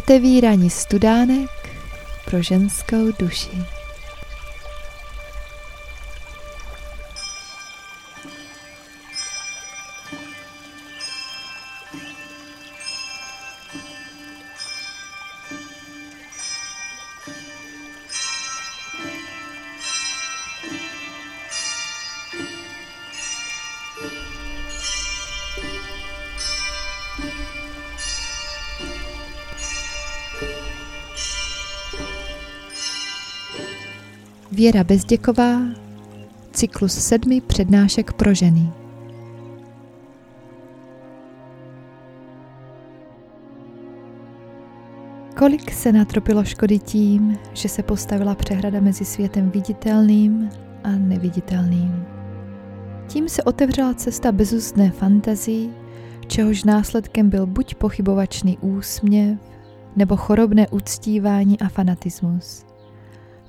Otevírání studánek pro ženskou duši. Věra Bezděková, cyklus sedmi přednášek pro ženy. Kolik se natropilo škody tím, že se postavila přehrada mezi světem viditelným a neviditelným. Tím se otevřela cesta bezústné fantazii, čehož následkem byl buď pochybovačný úsměv, nebo chorobné uctívání a fanatismus.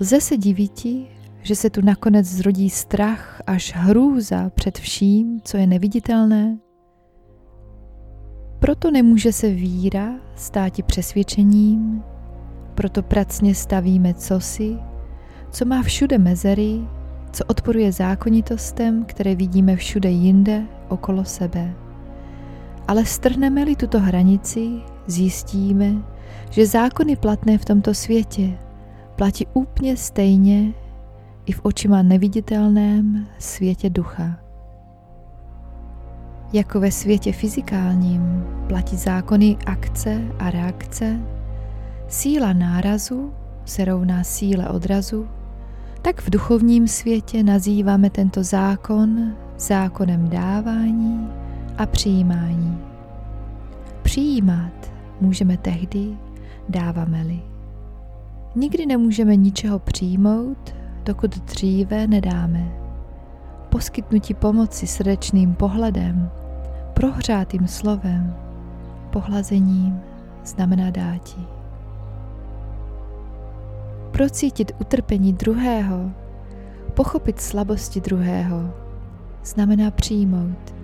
Lze se divíti, že se tu nakonec zrodí strach až hrůza před vším, co je neviditelné? Proto nemůže se víra státi přesvědčením, proto pracně stavíme cosi, co má všude mezery, co odporuje zákonitostem, které vidíme všude jinde okolo sebe. Ale strhneme-li tuto hranici, zjistíme, že zákony platné v tomto světě platí úplně stejně i v očima neviditelném světě ducha. Jako ve světě fyzikálním platí zákony akce a reakce, síla nárazu se rovná síle odrazu, tak v duchovním světě nazýváme tento zákon zákonem dávání a přijímání. Přijímat můžeme tehdy, dáváme-li. Nikdy nemůžeme ničeho přijmout, dokud dříve nedáme. Poskytnutí pomoci srdečným pohledem, prohřátým slovem, pohlazením znamená dátí. Procítit utrpení druhého, pochopit slabosti druhého, znamená přijmout.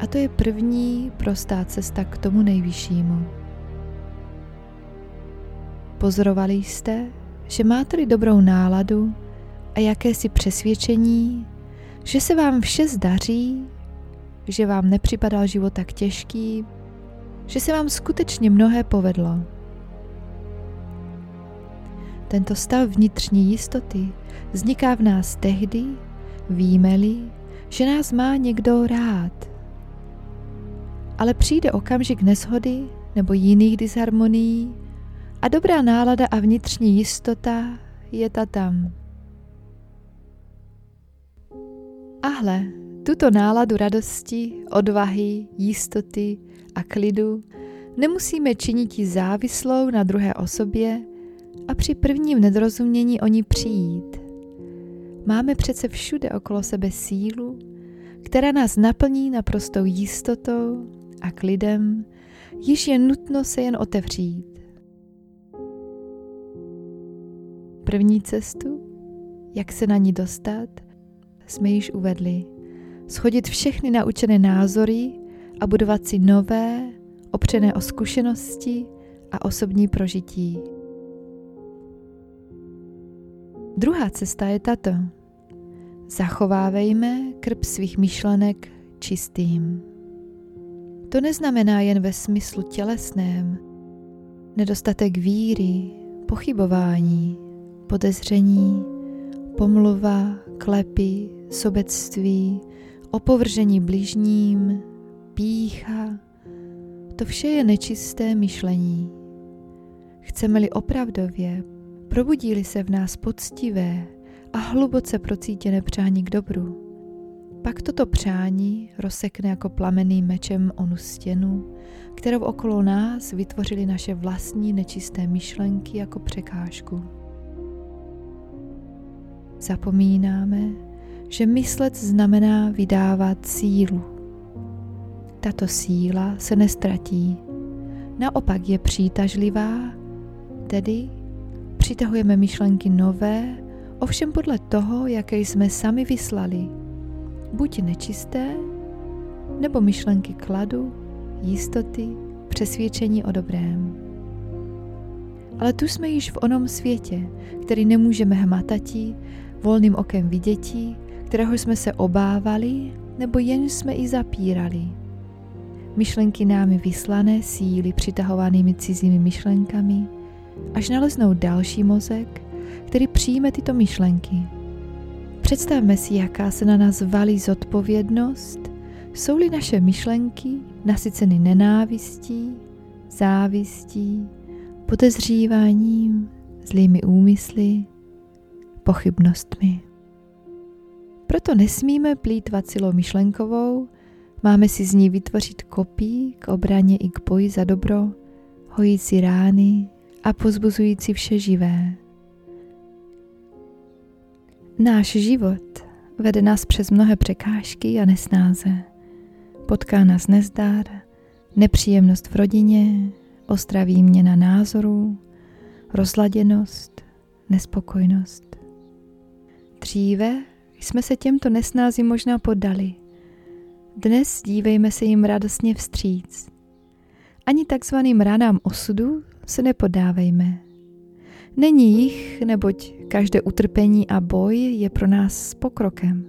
A to je první prostá cesta k tomu nejvyššímu. Pozorovali jste, že máte-li dobrou náladu a jakési přesvědčení, že se vám vše zdaří, že vám nepřipadal život tak těžký, že se vám skutečně mnohé povedlo. Tento stav vnitřní jistoty vzniká v nás tehdy, víme-li, že nás má někdo rád. Ale přijde okamžik neshody nebo jiných disharmonií, a dobrá nálada a vnitřní jistota je ta tam. Ahle, tuto náladu radosti, odvahy, jistoty a klidu nemusíme činit závislou na druhé osobě a při prvním nedorozumění o ní přijít. Máme přece všude okolo sebe sílu, která nás naplní naprostou jistotou a klidem, již je nutno se jen otevřít. První cestu, jak se na ní dostat, jsme již uvedli. Schodit všechny naučené názory a budovat si nové, opřené o zkušenosti a osobní prožití. Druhá cesta je tato. Zachovávejme krb svých myšlenek čistým. To neznamená jen ve smyslu tělesném, nedostatek víry, pochybování, podezření, pomluva, klepy, sobectví, opovržení bližním, pícha, to vše je nečisté myšlení. Chceme-li opravdově, probudí se v nás poctivé a hluboce procítěné přání k dobru, pak toto přání rozsekne jako plameným mečem onu stěnu, kterou okolo nás vytvořily naše vlastní nečisté myšlenky jako překážku zapomínáme, že myslet znamená vydávat sílu. Tato síla se nestratí, naopak je přitažlivá, tedy přitahujeme myšlenky nové, ovšem podle toho, jaké jsme sami vyslali. Buď nečisté, nebo myšlenky kladu, jistoty, přesvědčení o dobrém. ale tu jsme již v onom světě, který nemůžeme hmatati, volným okem viděti, kterého jsme se obávali, nebo jen jsme i zapírali. Myšlenky námi vyslané síly přitahovanými cizími myšlenkami, až naleznou další mozek, který přijme tyto myšlenky. Představme si, jaká se na nás valí zodpovědnost, jsou-li naše myšlenky nasyceny nenávistí, závistí, podezříváním, zlými úmysly, pochybnostmi. Proto nesmíme plítvat silou myšlenkovou, máme si z ní vytvořit kopí k obraně i k boji za dobro, hojící rány a pozbuzující vše živé. Náš život vede nás přes mnohé překážky a nesnáze. Potká nás nezdár, nepříjemnost v rodině, ostrá výměna názorů, rozladěnost, nespokojnost. Dříve jsme se těmto nesnázím možná podali. Dnes dívejme se jim radostně vstříc. Ani takzvaným ranám osudu se nepodávejme. Není jich, neboť každé utrpení a boj je pro nás pokrokem.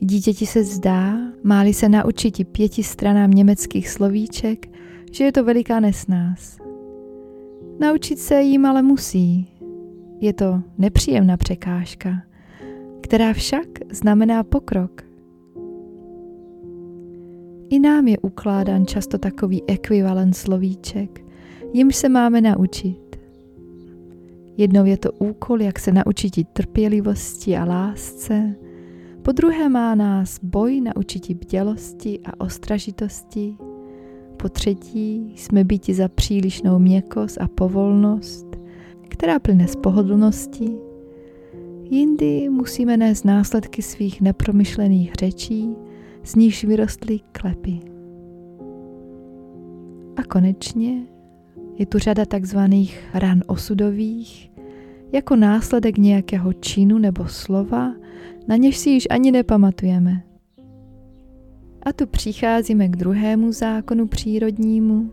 Dítěti se zdá, máli se naučit pěti stranám německých slovíček, že je to veliká nesnás. Naučit se jim ale musí. Je to nepříjemná překážka, která však znamená pokrok. I nám je ukládán často takový ekvivalent slovíček, jimž se máme naučit. Jednou je to úkol, jak se naučit trpělivosti a lásce, po druhé má nás boj naučit bdělosti a ostražitosti, po třetí jsme byti za přílišnou měkost a povolnost, která plyne z pohodlnosti. Jindy musíme nést následky svých nepromyšlených řečí, z níž vyrostly klepy. A konečně je tu řada takzvaných ran osudových, jako následek nějakého činu nebo slova, na něž si již ani nepamatujeme. A tu přicházíme k druhému zákonu přírodnímu,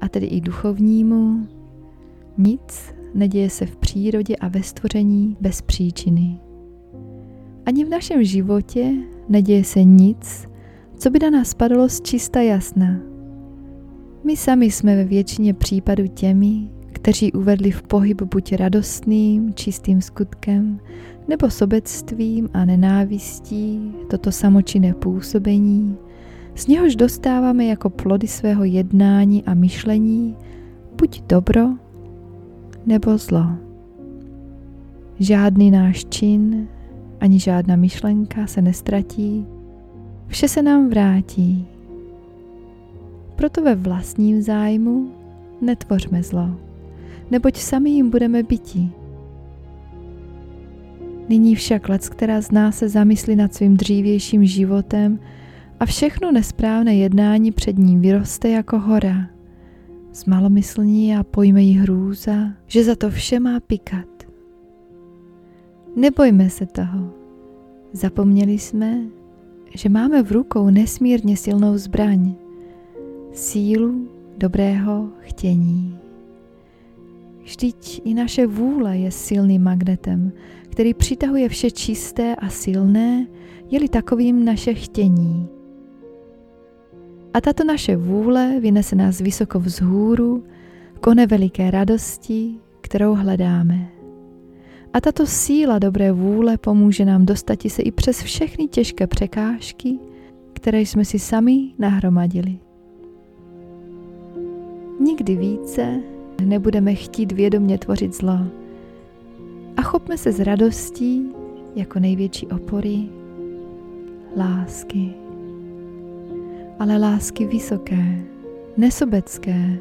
a tedy i duchovnímu. Nic neděje se v přírodě a ve stvoření bez příčiny. Ani v našem životě neděje se nic, co by na nás padlo z čista jasna. My sami jsme ve většině případů těmi, kteří uvedli v pohyb buď radostným, čistým skutkem, nebo sobectvím a nenávistí toto samočinné působení, z něhož dostáváme jako plody svého jednání a myšlení buď dobro nebo zlo. Žádný náš čin ani žádná myšlenka se nestratí, vše se nám vrátí. Proto ve vlastním zájmu netvořme zlo, neboť sami jim budeme byti. Nyní však lec, která z nás se zamyslí nad svým dřívějším životem a všechno nesprávné jednání před ním vyroste jako hora. Zmalomyslní a pojme jí hrůza, že za to vše má pikat. Nebojme se toho. Zapomněli jsme, že máme v rukou nesmírně silnou zbraň, sílu dobrého chtění. Vždyť i naše vůle je silným magnetem, který přitahuje vše čisté a silné, je-li takovým naše chtění. A tato naše vůle vynese nás vysoko vzhůru, kone veliké radosti, kterou hledáme. A tato síla dobré vůle pomůže nám dostat se i přes všechny těžké překážky, které jsme si sami nahromadili. Nikdy více nebudeme chtít vědomě tvořit zlo. A chopme se s radostí jako největší opory lásky. Ale lásky vysoké, nesobecké,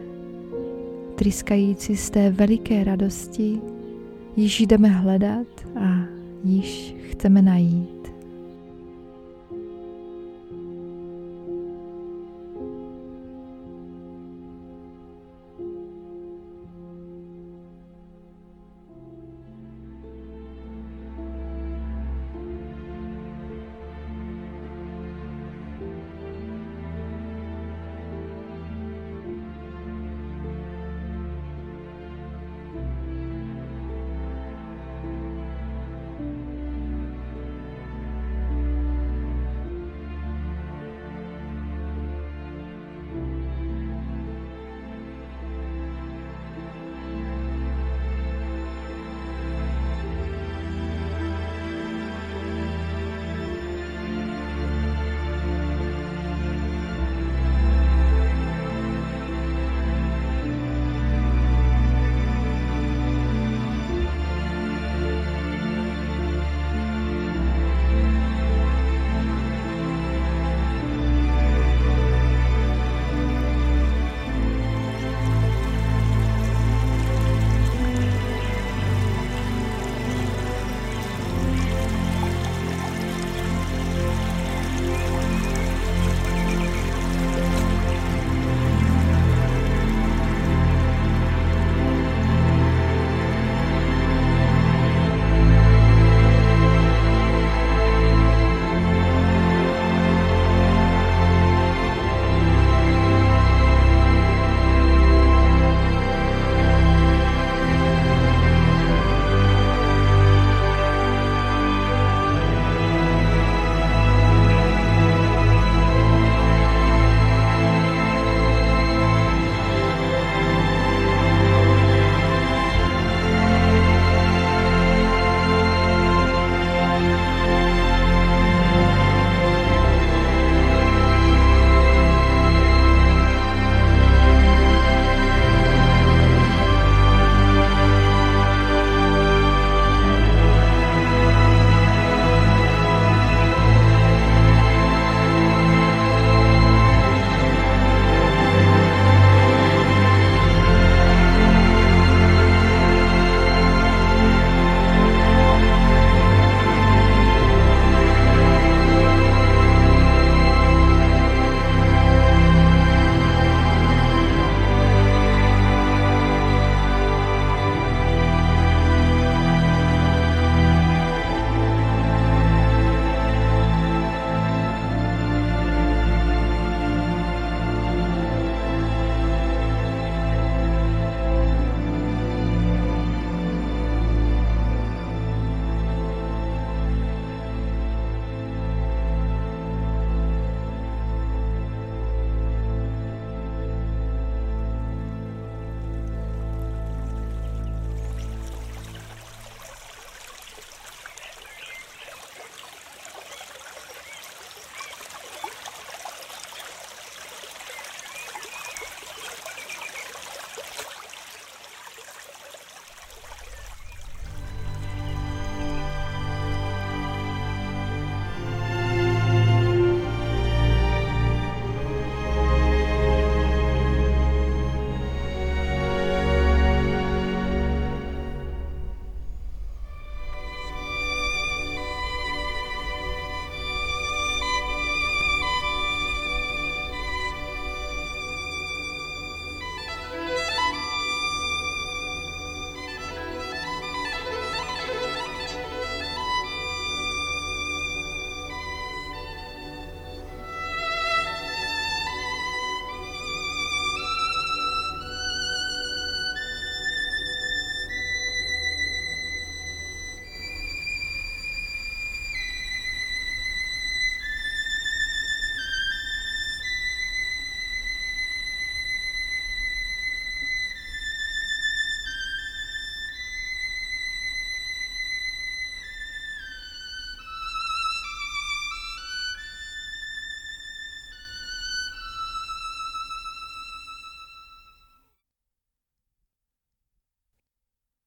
tryskající z té veliké radosti, již jdeme hledat a již chceme najít.